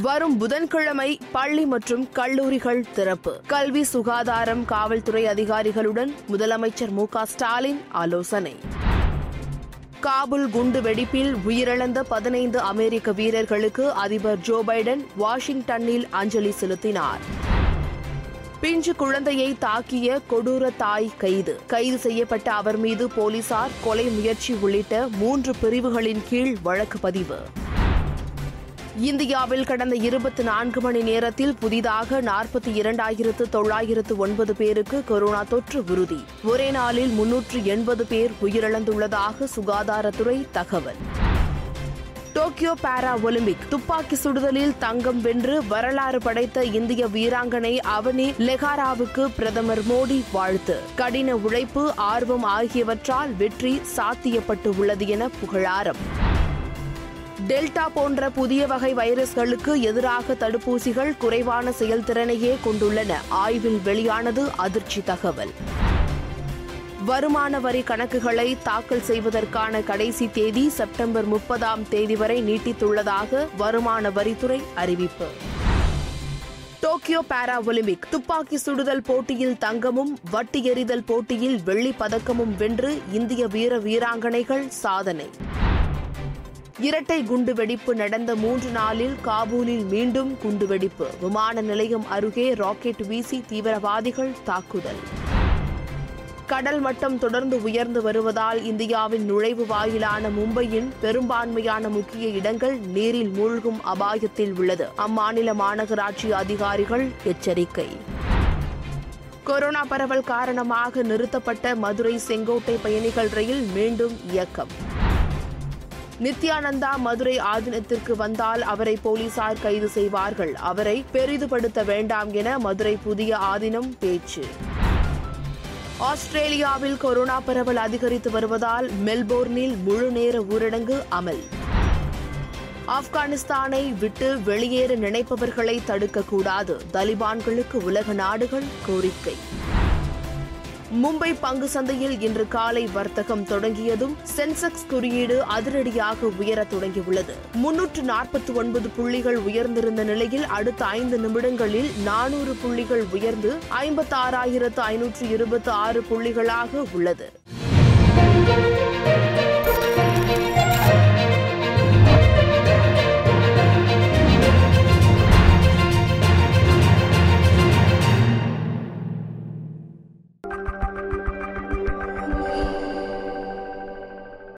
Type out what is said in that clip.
வரும் புதன்கிழமை பள்ளி மற்றும் கல்லூரிகள் திறப்பு. கல்வி சுகாதாரம் காவல்துறை அதிகாரிகளுடன் முதலமைச்சர் மு ஸ்டாலின் ஆலோசனை. காபுல் குண்டு வெடிப்பில் உயிரிழந்த பதினைந்து அமெரிக்க வீரர்களுக்கு அதிபர் ஜோ பைடன் வாஷிங்டனில் அஞ்சலி செலுத்தினார். பிஞ்சு குழந்தையை தாக்கிய கொடூர தாய் கைது. கைது செய்யப்பட்ட அவர் மீது போலீசார் கொலை முயற்சி உள்ளிட்ட மூன்று பிரிவுகளின் கீழ் வழக்கு பதிவு. இந்தியாவில் கடந்த இருபத்தி நான்கு மணி நேரத்தில் புதிதாக நாற்பத்தி இரண்டாயிரத்து தொள்ளாயிரத்து ஒன்பது பேருக்கு கொரோனா தொற்று உறுதி. ஒரே நாளில் முன்னூற்று எண்பது பேர் உயிரிழந்துள்ளதாக சுகாதாரத்துறை தகவல். டோக்கியோ பாரா ஒலிம்பிக் துப்பாக்கி சுடுதலில் தங்கம் வென்று வரலாறு படைத்த இந்திய வீராங்கனை அவனி லெகாராவுக்கு பிரதமர் மோடி வாழ்த்து. கடின உழைப்பு ஆர்வம் ஆகியவற்றால் வெற்றி சாத்தியப்பட்டு உள்ளது என புகழாரம். டெல்டா போன்ற புதிய வகை வைரஸ்களுக்கு எதிராக தடுப்பூசிகள் குறைவான செயல்திறனையே கொண்டுள்ளன. ஆய்வில் வெளியானது அதிர்ச்சி தகவல். வருமான வரி கணக்குகளை தாக்கல் செய்வதற்கான கடைசி தேதி செப்டம்பர் முப்பதாம் தேதி வரை நீட்டித்துள்ளதாக வருமான வரித்துறை அறிவிப்பு. டோக்கியோ பாரா ஒலிம்பிக் துப்பாக்கி சுடுதல் போட்டியில் தங்கமும் வட்டி எறிதல் போட்டியில் வெள்ளிப் பதக்கமும் வென்று இந்திய வீர வீராங்கனைகள் சாதனை. இரட்டை குண்டு வெடிப்பு நடந்த மூன்று நாளில் காபூலில் மீண்டும் குண்டுவெடிப்பு. விமான நிலையம் அருகே ராக்கெட் வீசி தீவிரவாதிகள் தாக்குதல். கடல் மட்டம் தொடர்ந்து உயர்ந்து வருவதால் இந்தியாவின் நுழைவு வாயிலான மும்பையின் பெரும்பான்மையான முக்கிய இடங்கள் நீரில் மூழ்கும் அபாயத்தில் உள்ளது. அம்மாநில மாநகராட்சி அதிகாரிகள் எச்சரிக்கை. கொரோனா பரவல் காரணமாக நிறுத்தப்பட்ட மதுரை செங்கோட்டை பயணிகள் ரயில் மீண்டும் இயக்கம். நித்யானந்தா மதுரை ஆதீனத்திற்கு வந்தால் அவரை போலீசார் கைது செய்வார்கள். அவரை பெரிதுபடுத்த வேண்டாம் என மதுரை புதிய ஆதீனம் பேச்சு. ஆஸ்திரேலியாவில் கொரோனா பரவல் அதிகரித்து வருவதால் மெல்போர்னில் முழு நேர ஊரடங்கு அமல். ஆப்கானிஸ்தானை விட்டு வெளியேற நினைப்பவர்களை தடுக்கக்கூடாது. தலிபான்களுக்கு உலக நாடுகள் கோரிக்கை. மும்பை பங்கு சந்தையில் இன்று காலை வர்த்தகம் தொடங்கியதும் சென்செக்ஸ் குறியீடு அதிரடியாக உயரத் தொடங்கியுள்ளது. முன்னூற்று நாற்பத்தி ஒன்பது புள்ளிகள் உயர்ந்திருந்த நிலையில் அடுத்த ஐந்து நிமிடங்களில் நானூறு புள்ளிகள் உயர்ந்து ஐம்பத்தாறாயிரத்து ஐநூற்று இருபத்தி ஆறு புள்ளிகளாக உள்ளது.